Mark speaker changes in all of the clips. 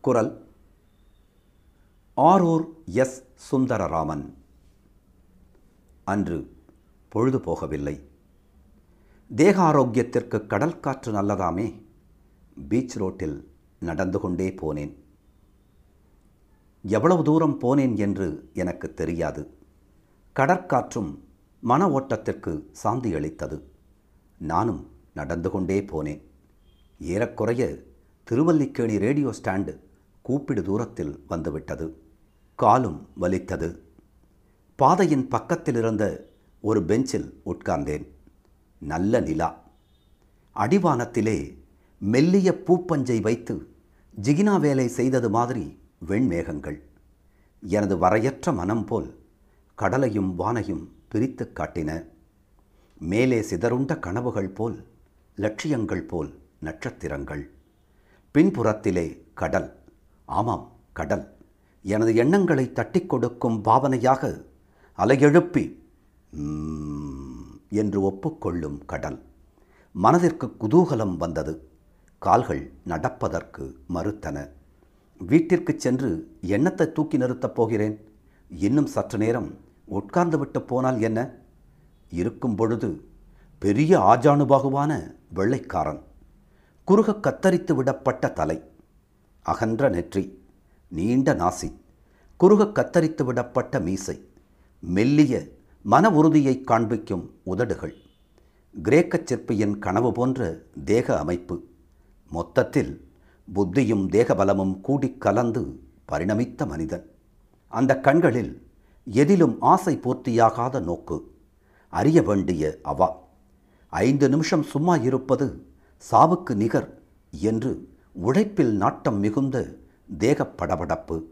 Speaker 1: குரல். ஆரூர் எஸ். சுந்தரராமன். அன்று பொழுது போகவில்லை. தேக ஆரோக்கியத்திற்கு கடல் காற்று நல்லதாமே. பீச் ரோட்டில் நடந்து கொண்டே போனேன். எவ்வளவு தூரம் போனேன் என்று எனக்கு தெரியாது. கடற்காற்றும் மன ஓட்டத்திற்கு சாந்தி அளித்தது. நானும் நடந்து கொண்டே போனேன். ஏறக்குறைய திருவல்லிக்கேணி ரேடியோ ஸ்டாண்டு கூப்பிடு தூரத்தில் வந்துவிட்டது. காலும் வலித்தது. பாதையின் பக்கத்தில் இருந்த ஒரு பெஞ்சில் உட்கார்ந்தேன். நல்ல நிலா. அடிவானத்திலே மெல்லிய பூப்பஞ்சை வைத்து ஜிகினா வேலை செய்தது மாதிரி வெண்மேகங்கள். எனது வரையற்ற மனம் போல் கடலையும் வானையும் பிரித்து காட்டின. மேலே சிதறுண்ட கனவுகள் போல் லட்சியங்கள் போல் நட்சத்திரங்கள். பின்புறத்திலே கடல். ஆமாம் கடல். எனது எண்ணங்களை தட்டி கொடுக்கும் பாவனையாக அலையெழுப்பி என்று ஒப்புக்கொள்ளும் கடல். மனதிற்கு குதூகலம் வந்தது. கால்கள் நடப்பதற்கு மறுத்தன. வீட்டிற்கு சென்று எண்ணத்தை தூக்கி நிறுத்தப் போகிறேன். இன்னும் சற்று நேரம் உட்கார்ந்து விட்டு போனால் என்ன? இருக்கும் பொழுது பெரிய ஆஜானுபாகுவான வெள்ளைக்காரன். குறுக கத்தரித்து விடப்பட்ட தலை. அகன்ற நெற்றி நீண்ட நாசி குறுக கத்தரித்து விடப்பட்ட மீசை மெல்லிய மன உறுதியை காண்பிக்கும் உதடுகள் கிரேக்கச் சிற்பியின் கனவு போன்ற தேக அமைப்பு. மொத்தத்தில் புத்தியும் தேகபலமும் கூடிக் கலந்து பரிணமித்த மனிதன். அந்த கண்களில் எதிலும் ஆசை பூர்த்தியாகாத நோக்கு அறிய வேண்டிய அவா. ஐந்து நிமிஷம் சும்மா இருப்பது சாவுக்கு நிகர் என்று உழைப்பில் நாட்டம் மிகுந்த தேக படபடப்பு.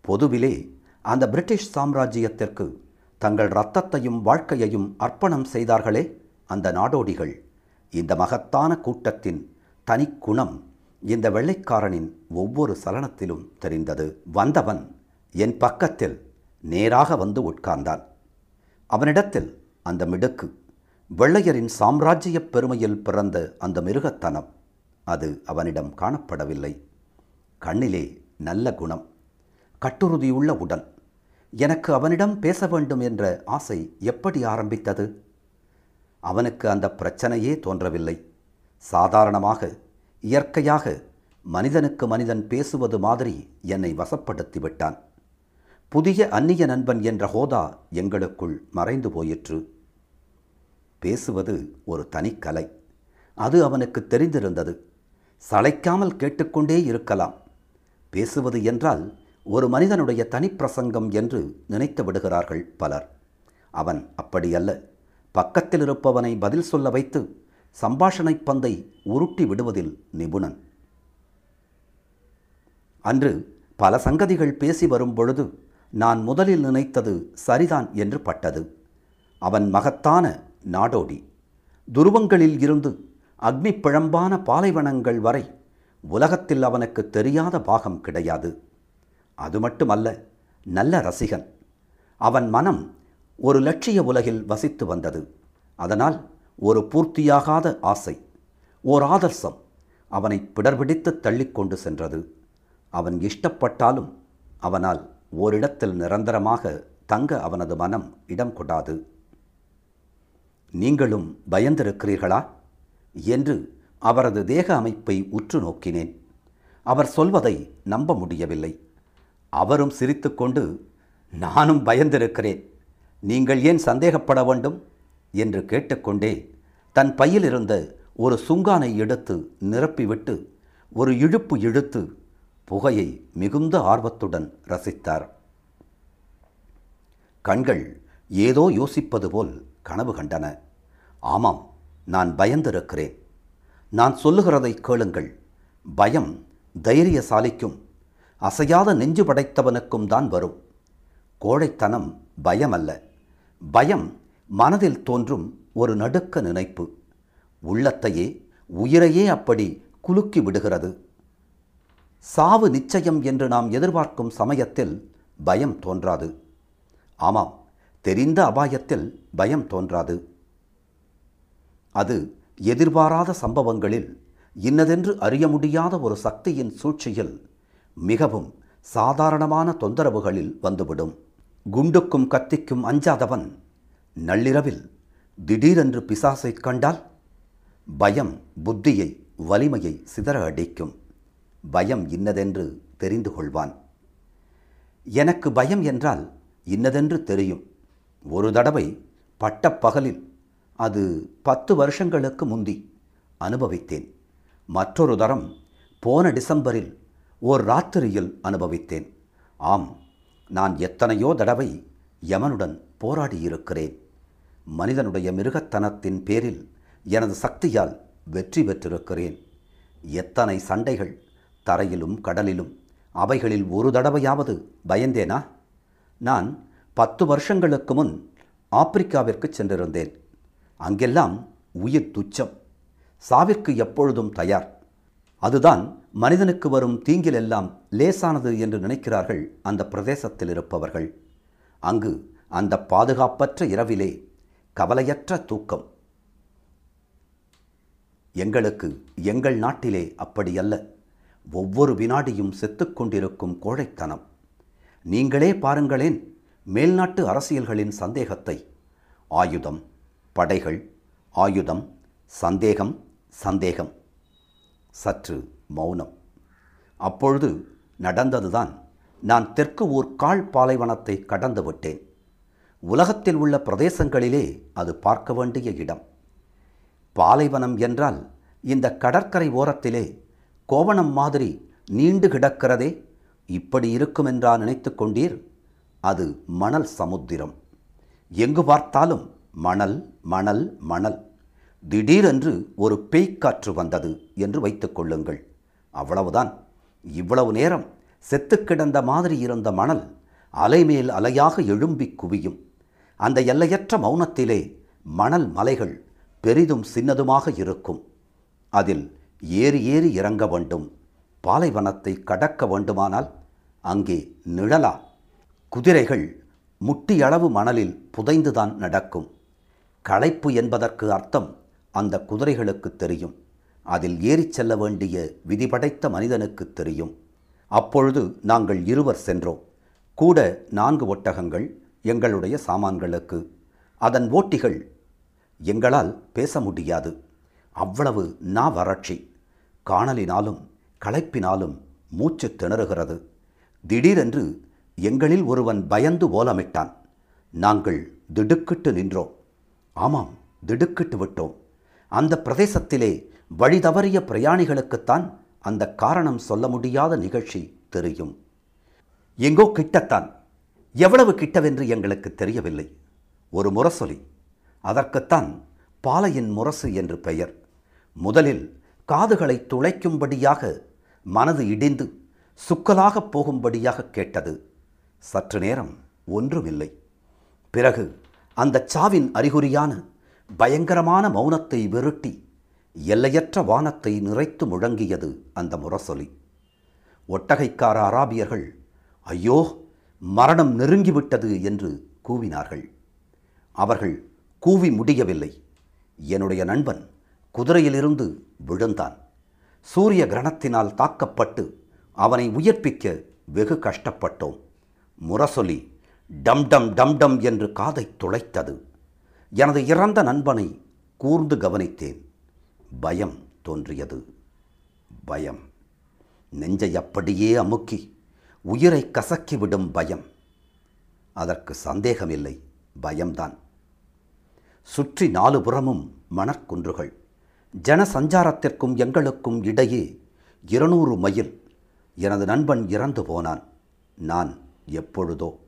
Speaker 1: பொதுவிலே அந்த பிரிட்டிஷ் சாம்ராஜ்யத்திற்கு தங்கள் இரத்தத்தையும் வாழ்க்கையையும் அர்ப்பணம் செய்தார்களே அந்த நாடோடிகள். இந்த மகத்தான கூட்டத்தின் தனிக்குணம் இந்த வெள்ளைக்காரனின் ஒவ்வொரு சலனத்திலும் தெரிந்தது. வந்தவன் என் பக்கத்தில் நேராக வந்து உட்கார்ந்தான். அவனிடத்தில் அந்த மிடுக்கு வெள்ளையரின் சாம்ராஜ்யப் பெருமையில் பிறந்த அந்த மிருகத்தனம் அது அவனிடம் காணப்படவில்லை. கண்ணிலே நல்ல குணம் கட்டுறுதியுள்ள உடல். எனக்கு அவனிடம் பேச வேண்டும் என்ற ஆசை எப்படி ஆரம்பித்தது? அவனுக்கு அந்த பிரச்சனையே தோன்றவில்லை. சாதாரணமாக இயற்கையாக மனிதனுக்கு மனிதன் பேசுவது மாதிரி என்னை வசப்படுத்தி விட்டான் புதிய அந்நிய நண்பன் என்ற ஹோதா எங்களுக்குள் மறைந்து போயிற்று. பேசுவது ஒரு தனிக்கலை. அது அவனுக்கு தெரிந்திருந்தது. சளைக்காமல் கேட்டுக்கொண்டே இருக்கலாம். பேசுவது என்றால் ஒரு மனிதனுடைய தனிப்பிரசங்கம் என்று நினைத்து விடுகிறார்கள் பலர். அவன் அப்படியல்ல. பக்கத்தில் இருப்பவனை பதில் சொல்ல வைத்து சம்பாஷணை பந்தை உருட்டி விடுவதில் நிபுணன். அன்று பல சங்கதிகள் பேசி வரும் பொழுது நான் முதலில் நினைத்தது சரிதான் என்று பட்டது. அவன் மகத்தான நாடோடி. துருவங்களில் இருந்து அக்னி பிழம்பான பாலைவனங்கள் வரை உலகத்தில் அவனுக்கு தெரியாத பாகம் கிடையாது. அது மட்டுமல்ல நல்ல ரசிகன். அவன் மனம் ஒரு லட்சிய உலகில் வசித்து வந்தது. அதனால் ஒரு பூர்த்தியாகாத ஆசை ஓர் ஆதர்சம் அவனை பிடர்பிடித்து தள்ளிக்கொண்டு சென்றது. அவன் இஷ்டப்பட்டாலும் அவனால் ஓரிடத்தில் நிரந்தரமாக தங்க அவனது மனம் இடம் கொடாது நீங்களும் பயந்திருக்கிறீர்களா? என்று அவரது தேக அமைப்பை உற்று நோக்கினேன். அவர் சொல்வதை நம்ப முடியவில்லை. அவரும் சிரித்துக்கொண்டு நானும் பயந்திருக்கிறேன். நீங்கள் ஏன் சந்தேகப்பட வேண்டும்? என்று கேட்டுக்கொண்டே தன் பையில் இருந்த ஒரு சுங்கானை எடுத்து நிரப்பிவிட்டு ஒரு இழுப்பு இழுத்து புகையை மிகுந்த ஆர்வத்துடன் ரசித்தார். கண்கள் ஏதோ யோசிப்பது போல் கனவு கண்டன. ஆமாம் நான் பயந்திருக்கிறேன். நான் சொல்லுகிறதை கேளுங்கள். பயம் தைரியசாலிக்கும் அசையாத நெஞ்சு படைத்தவனுக்கும் தான் வரும். கோழைத்தனம் பயம் அல்ல பயம் மனதில் தோன்றும் ஒரு நடுக்க நினைப்பு. உள்ளத்தையே உயிரையே அப்படி குலுக்கி விடுகிறது. சாவு நிச்சயம் என்று நாம் எதிர்பார்க்கும் சமயத்தில் பயம் தோன்றாது. ஆமாம் தெரிந்த அபாயத்தில் பயம் தோன்றாது. அது எதிர்பாராத சம்பவங்களில் இன்னதென்று அறிய முடியாத ஒரு சக்தியின் சூழ்ச்சியில் மிகவும் சாதாரணமான தொந்தரவுகளில் வந்துவிடும். குண்டுக்கும் கத்திக்கும் அஞ்சாதவன் நள்ளிரவில் திடீரென்று பிசாசைக் கண்டால் பயம் புத்தியை வலிமையை சிதற அடிக்கும். பயம் இன்னதென்று தெரிந்து கொள்வான். எனக்கு பயம் என்றால் இன்னதென்று தெரியும். ஒரு தடவை பட்டப்பகலில் அது பத்து வருஷங்களுக்கு முந்தி அனுபவித்தேன். மற்றொரு தரம் போன டிசம்பரில் ஓர் ராத்திரியில் அனுபவித்தேன். ஆம் நான் எத்தனையோ தடவை யமனுடன் போராடியிருக்கிறேன். மனிதனுடைய மிருகத்தனத்தின் பேரில் எனது சக்தியால் வெற்றி பெற்றிருக்கிறேன். எத்தனை சண்டைகள் தரையிலும் கடலிலும் அவைகளில் ஒரு தடவையாவது பயந்தேனா? நான் பத்து வருஷங்களுக்கு முன் ஆப்பிரிக்காவிற்கு சென்றிருந்தேன். அங்கெல்லாம் உயிர் துச்சம். சாவிற்கு எப்பொழுதும் தயார். அதுதான் மனிதனுக்கு வரும் தீங்கிலெல்லாம் லேசானது என்று நினைக்கிறார்கள் அந்த பிரதேசத்தில் இருப்பவர்கள். அங்கு அந்த பாதுகாப்பற்ற இரவிலே கவலையற்ற தூக்கம். எங்களுக்கு எங்கள் நாட்டிலே அப்படியல்ல. ஒவ்வொரு வினாடியும் செத்துக்கொண்டிருக்கும் கோழைத்தனம். நீங்களே பாருங்களேன் மேல்நாட்டு அரசியல்களின் சந்தேகத்தை. ஆயுதம் படைகள் ஆயுதம் சந்தேகம் சந்தேகம் சற்று மௌனம். அப்பொழுது நடந்ததுதான் நான் தெற்கு ஊர் கால் பாலைவனத்தை கடந்து விட்டேன். உலகத்தில் உள்ள பிரதேசங்களிலே அது பார்க்க வேண்டிய இடம். பாலைவனம் என்றால் இந்த கடற்கரை ஓரத்திலே கோவணம் மாதிரி நீண்டு கிடக்கிறதே இப்படி இருக்குமென்றா நினைத்து கொண்டீர்? அது மணல் சமுத்திரம். எங்கு பார்த்தாலும் மணல் மணல் மணல். திடீரென்று ஒரு பேய்க்காற்று வந்தது என்று வைத்துக் கொள்ளுங்கள். அவ்வளவுதான். இவ்வளவு நேரம் செத்து கிடந்த மாதிரி இருந்த மணல் அலைமேல் அலையாக எழும்பி குவியும். அந்த எல்லையற்ற மௌனத்திலே மணல் மலைகள் பெரிதும் சின்னதுமாக இருக்கும். அதில் ஏறி ஏறி இறங்க வேண்டும். பாலைவனத்தை கடக்க வேண்டுமானால் அங்கே நிழலா. குதிரைகள் முட்டியளவு மணலில் புதைந்துதான் நடக்கும். களைப்பு என்பதற்கு அர்த்தம் அந்த குதிரைகளுக்கு தெரியும். அதில் ஏறிச் செல்ல வேண்டிய விதிபடைத்த மனிதனுக்கு தெரியும். அப்பொழுது நாங்கள் இருவர் சென்றோம். கூட நான்கு ஒட்டகங்கள் எங்களுடைய சாமான்களுக்கு. அதன் ஓட்டிகள் எங்களால் பேச முடியாது. அவ்வளவு நா வறட்சி. காணலினாலும் களைப்பினாலும் மூச்சு திணறுகிறது. திடீரென்று எங்களில் ஒருவன் பயந்து ஓலமிட்டான். நாங்கள் திடுக்கிட்டு நின்றோம். ஆமாம் திடுக்கிட்டு விட்டோம். அந்த பிரதேசத்திலே வழி தவறிய பிரயாணிகளுக்குத்தான் அந்த காரணம் சொல்ல முடியாத நிகழ்ச்சி தெரியும். எங்கோ கிட்டத்தான். எவ்வளவு கிட்டவென்று எங்களுக்கு தெரியவில்லை. ஒரு முரசொலி. அதற்குத்தான் பாலையின் முரசு என்று பெயர். முதலில் காதுகளை துளைக்கும்படியாக மனது இடிந்து சுக்கலாகப் போகும்படியாக கேட்டது. சற்று நேரம் ஒன்றுமில்லை. பிறகு அந்த சாவின் அறிகுறியான பயங்கரமான மௌனத்தை விருட்டி எல்லையற்ற வானத்தை நிறைத்து முழங்கியது அந்த முரசொலி. ஒட்டகைக்கார அராபியர்கள் ஐயோ மரணம் நெருங்கிவிட்டது என்று கூவினார்கள். அவர்கள் கூவி முடியவில்லை. என்னுடைய நண்பன் குதிரையிலிருந்து விழுந்தான். சூரிய கிரணத்தினால் தாக்கப்பட்டு அவனை உயிர்ப்பிக்க வெகு கஷ்டப்பட்டோம். முரசொலி டம் டம் டம் டம் என்று காதை துளைத்தது. எனது இறந்த நண்பனை கூர்ந்து கவனித்தேன். பயம் தோன்றியது. பயம். நெஞ்சை அப்படியே அமுக்கி உயிரை கசக்கிவிடும் பயம். அதற்கு சந்தேகமில்லை. பயம்தான். சுற்றி நாலு புறமும் மணற்குன்றுகள். ஜன சஞ்சாரத்திற்கும் எங்களுக்கும் இடையே இருநூறு மைல் எனது நண்பன் இறந்து போனான். நான் எப்பொழுதோ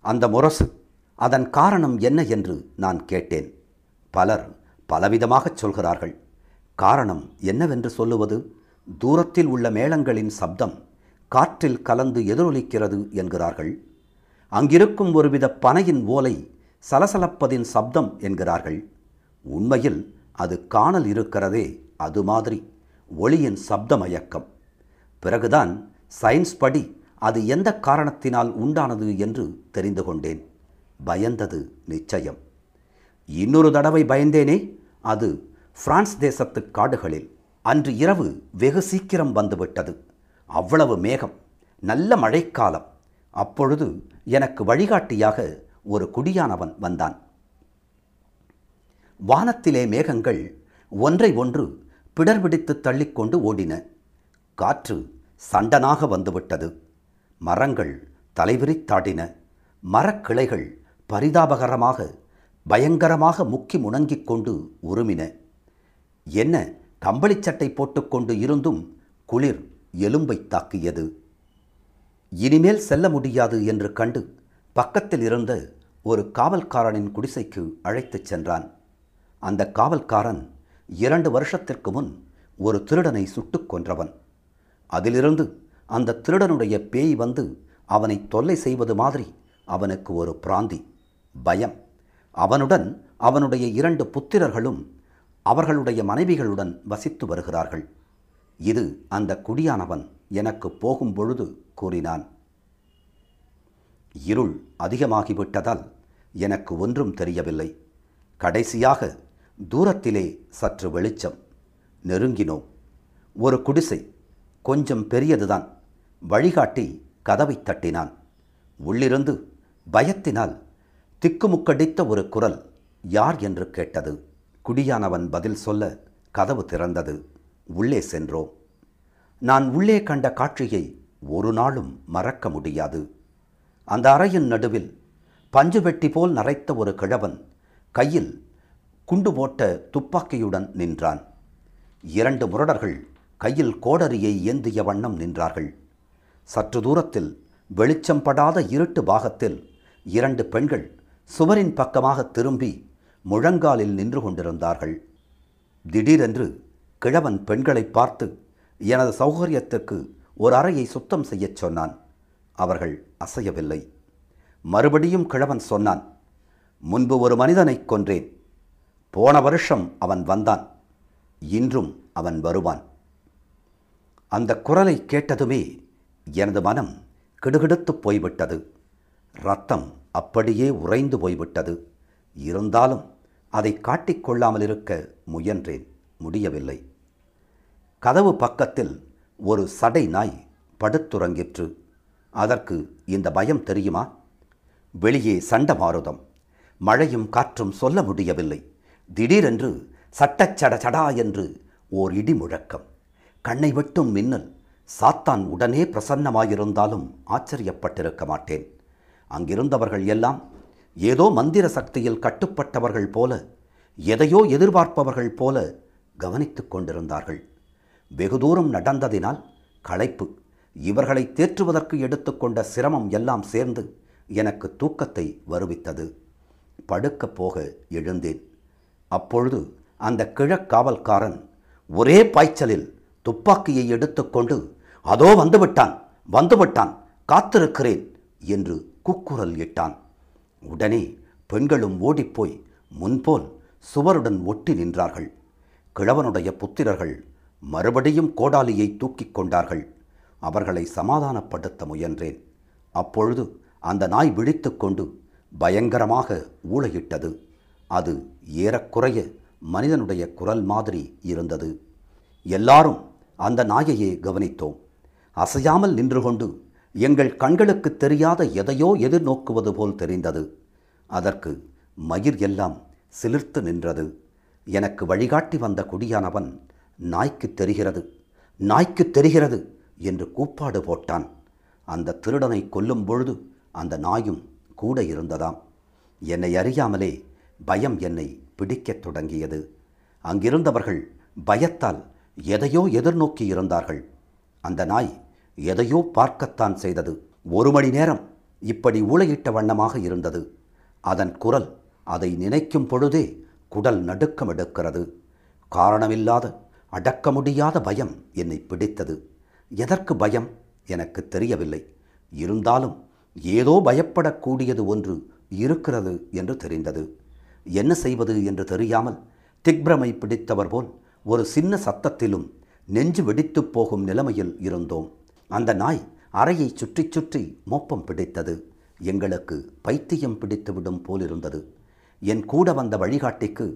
Speaker 1: அந்த முரசு அதன் காரணம் என்ன என்று நான் கேட்டேன். பலர் பலவிதமாகச் சொல்கிறார்கள். காரணம் என்னவென்று சொல்லுவது? தூரத்தில் உள்ள மேளங்களின் சப்தம் காற்றில் கலந்து எதிரொலிக்கிறது என்கிறார்கள். அங்கிருக்கும் ஒருவித பனையின் ஓலை சலசலப்பதின் சப்தம் என்கிறார்கள். உண்மையில் அது காணல் இருக்கிறதே அது மாதிரி ஒளியின் சப்தமயக்கம். பிறகுதான் சயின்ஸ் படி அது எந்த காரணத்தினால் உண்டானது என்று தெரிந்து கொண்டேன். பயந்தது நிச்சயம். இன்னொரு தடவை பயந்தேனே அது பிரான்ஸ் தேசத்து காடுகளில். அன்று இரவு வெகு சீக்கிரம் வந்துவிட்டது. அவ்வளவு மேகம் நல்ல மழைக்காலம். அப்பொழுது எனக்கு வழிகாட்டியாக ஒரு குடியானவன் வந்தான். வானத்திலே மேகங்கள் ஒன்றை ஒன்று பிடர்பிடித்து தள்ளிக்கொண்டு ஓடின. காற்று சண்டனாக வந்துவிட்டது. மரங்கள் தலைவிரித்தாடின மரக்கிளைகள் பரிதாபகரமாக பயங்கரமாக முக்கி முணங்கிக் கொண்டு உருமின. என்ன கம்பளிச்சட்டை போட்டுக்கொண்டு இருந்தும் குளிர் எலும்பை தாக்கியது. இனிமேல் செல்ல முடியாது என்று கண்டு பக்கத்தில் இருந்த ஒரு காவல்காரனின் குடிசைக்கு அழைத்துச் சென்றான். அந்த காவல்காரன் இரண்டு வருஷத்திற்கு முன் ஒரு திருடனை சுட்டுக் கொன்றவன். அதிலிருந்து அந்த திருடனுடைய பேய் வந்து அவனை தொல்லை செய்வது மாதிரி அவனுக்கு ஒரு பிராந்தி பயம். அவனுடன் அவனுடைய இரண்டு புத்திரர்களும் அவர்களுடைய மனைவிகளுடன் வசித்து வருகிறார்கள். இது அந்த குடியானவன் எனக்கு போகும் பொழுது கூறினான். இருள் அதிகமாகிவிட்டதால் எனக்கு ஒன்றும் தெரியவில்லை. கடைசியாக தூரத்திலே சற்று வெளிச்சம். நெருங்கினோம். ஒரு குடிசை கொஞ்சம் பெரியதுதான். வழிகாட்டி கதவை தட்டினான். உள்ளிருந்து பயத்தினால் திக்குமுக்கடித்த ஒரு குரல் யார் என்று கேட்டது. குடியானவன் பதில் சொல்ல கதவு திறந்தது. உள்ளே சென்றோம். நான் உள்ளே கண்ட காட்சியை ஒரு நாளும் மறக்க முடியாது. அந்த அறையின் நடுவில் பஞ்சு வெட்டி போல் நரைத்த ஒரு கிழவன் கையில் குண்டு போட்ட துப்பாக்கியுடன் நின்றான். இரண்டு முரடர்கள் கையில் கோடரியை ஏந்திய வண்ணம் நின்றார்கள். சற்று தூரத்தில் வெளிச்சம் படாத இருட்டு பாகத்தில் இரண்டு பெண்கள் சுவரின் பக்கமாக திரும்பி முழங்காலில் நின்று கொண்டிருந்தார்கள். திடீரென்று கிழவன் பெண்களை பார்த்து எனது சௌகரியத்துக்கு ஒரு அறையை சுத்தம் செய்யச் சொன்னான். அவர்கள் அசையவில்லை. மறுபடியும் கிழவன் சொன்னான் முன்பு ஒரு மனிதனை கொன்றேன். போன வருஷம் அவன் வந்தான். இன்றும் அவன் வருவான் அந்த குரலை கேட்டதுமே எனது மனம் கிடுகிடுத்துப் போய்விட்டது. ரத்தம் அப்படியே உறைந்து போய்விட்டது. இருந்தாலும் அதை காட்டிக்கொள்ளாமல் இருக்க முயன்றேன். முடியவில்லை. கதவு பக்கத்தில் ஒரு சடை நாய் படுத்துறங்கிற்று அதற்கு இந்த பயம் தெரியுமா? வெளியே சண்ட மாறுதம் மழையும் காற்றும் சொல்ல முடியவில்லை. திடீரென்று சட்டச்சட சடா என்று ஓர் இடி முழக்கம். கண்ணை வெட்டும் மின்னல் சாத்தான் உடனே பிரசன்னமாயிருந்தாலும் ஆச்சரியப்பட்டிருக்க மாட்டேன். அங்கிருந்தவர்கள் எல்லாம் ஏதோ மந்திர சக்தியில் கட்டுப்பட்டவர்கள் போல எதையோ எதிர்பார்ப்பவர்கள் போல கவனித்துக் கொண்டிருந்தார்கள். வெகு தூரம் நடந்ததினால் களைப்பு இவர்களை தேற்றுவதற்கு எடுத்துக்கொண்ட சிரமம் எல்லாம் சேர்ந்து எனக்கு தூக்கத்தை வருவித்தது. படுக்கப் போக எழுந்தேன். அப்பொழுது அந்த கிழக்காவல்காரன் ஒரே பாய்ச்சலில் துப்பாக்கியை எடுத்துக்கொண்டு அதோ வந்துவிட்டான் வந்துவிட்டான் காத்திருக்கிறேன் என்று குக்குரல் இட்டான். உடனே பெண்களும் ஓடிப்போய் முன்போல் சுவருடன் ஒட்டி நின்றார்கள். கிழவனுடைய புத்திரர்கள் மறுபடியும் கோடாலியை தூக்கிக் கொண்டார்கள். அவர்களை சமாதானப்படுத்த முயன்றேன். அப்பொழுது அந்த நாய் விழித்துக்கொண்டு பயங்கரமாக ஊழையிட்டது அது ஏறக்குறைய மனிதனுடைய குரல் மாதிரி இருந்தது. எல்லாரும் அந்த நாயையே கவனித்தோம். அசையாமல் நின்று கொண்டு எங்கள் கண்களுக்கு தெரியாத எதையோ எதிர்நோக்குவது போல் தெரிந்தது. அதற்கு மயிர் எல்லாம் சிலிர்த்து நின்றது. எனக்கு வழிகாட்டி வந்த குடியானவன் நாய்க்கு தெரிகிறது நாய்க்கு தெரிகிறது என்று கூப்பாடு போட்டான். அந்த திருடனை கொல்லும் பொழுது அந்த நாயும் கூட இருந்ததாம். என்னை அறியாமலே பயம் என்னை பிடிக்கத் தொடங்கியது. அங்கிருந்தவர்கள் பயத்தால் எதையோ எதிர்நோக்கி இருந்தார்கள். அந்த நாய் எதையோ பார்க்கத்தான் செய்தது. ஒரு மணி நேரம் இப்படி ஊளையிட்ட வண்ணமாக இருந்தது. அதன் குரல் அதை நினைக்கும் பொழுதே குடல் நடுக்கம் எடுக்கிறது. காரணமில்லாத அடக்க முடியாத பயம் என்னை பிடித்தது. எதற்கு பயம்? எனக்கு தெரியவில்லை. இருந்தாலும் ஏதோ பயப்படக்கூடியது ஒன்று இருக்கிறது என்று தெரிந்தது. என்ன செய்வது என்று தெரியாமல் திக்பிரமை பிடித்தவர் போல் ஒரு சின்ன சத்தத்திலும் நெஞ்சு வெடித்துப் போகும் நிலைமையில் இருந்தோம். அந்த நாய் அறையை சுற்றி சுற்றி மோப்பம் பிடித்தது. எங்களுக்கு பைத்தியம் பிடித்துவிடும் போலிருந்தது. என் கூட வந்த வழிகாட்டிக்கு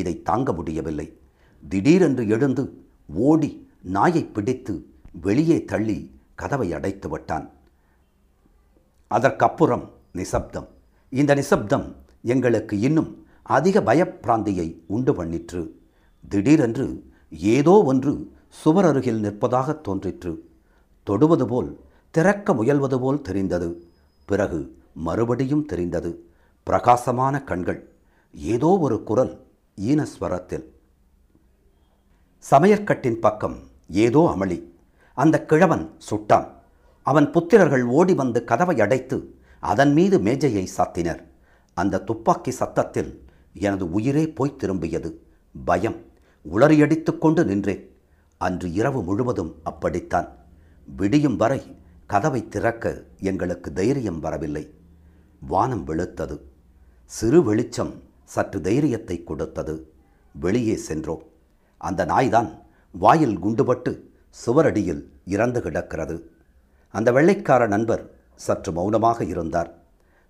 Speaker 1: இதை தாங்க முடியவில்லை. திடீரென்று எழுந்து ஓடி நாயை பிடித்து வெளியே தள்ளி கதவை அடைத்து விட்டான். அதற்கப்புறம் நிசப்தம். இந்த நிசப்தம் எங்களுக்கு இன்னும் அதிக பயப்பிராந்தியை உண்டு பண்ணிற்று. திடீரென்று ஏதோ ஒன்று சுவர் அருகில் நிற்பதாக தோன்றிற்று. தொடுவது போல் திறக்க முயல்வது போல் தெரிந்தது. பிறகு மறுபடியும் தெரிந்தது. பிரகாசமான கண்கள் ஏதோ ஒரு குரல் ஈனஸ்வரத்தில். சமையற்கட்டின் பக்கம் ஏதோ அமளி. அந்த கிழவன் சுட்டான். அவன் புத்திரர்கள் ஓடி வந்து கதவை அடைத்து அதன் மீது மேஜையை சாத்தினர். அந்த துப்பாக்கி சத்தத்தில் எனது உயிரே போய் திரும்பியது. பயம். உளறியடித்து கொண்டு நின்றேன். அன்று இரவு முழுவதும் அப்படித்தான். விடியும் வரை கதவை திறக்க எங்களுக்கு தைரியம் வரவில்லை. வானம் வெளுத்தது. சிறு வெளிச்சம் சற்று தைரியத்தை கொடுத்தது. வெளியே சென்றோம். அந்த நாய்தான் வாயில் குண்டுபட்டு சுவரடியில் இறந்து கிடக்கிறது. அந்த வெள்ளைக்கார நண்பர் சற்று மௌனமாக இருந்தார்.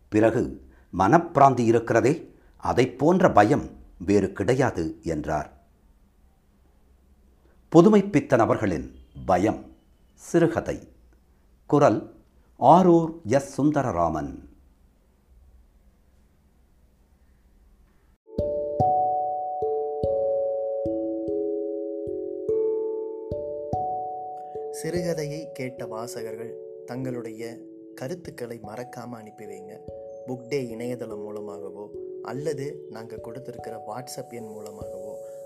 Speaker 1: பிறகு மனப்பிராந்தி இருக்கிறதே அதைப் போன்ற பயம் வேறு கிடையாது என்றார். புதுமைப்பித்தன் அவர்களின் பயம் சிறுகதை. குரல் ஆரூர் எஸ். சுந்தரராமன்.
Speaker 2: சிறுகதையை கேட்ட வாசகர்கள் தங்களுடைய கருத்துக்களை மறக்காமல் அனுப்பி வைங்க. புக் டே இணையதளம் மூலமாகவோ அல்லது நாங்கள் கொடுத்துருக்கிற வாட்ஸ்அப் எண் மூலமாகவோ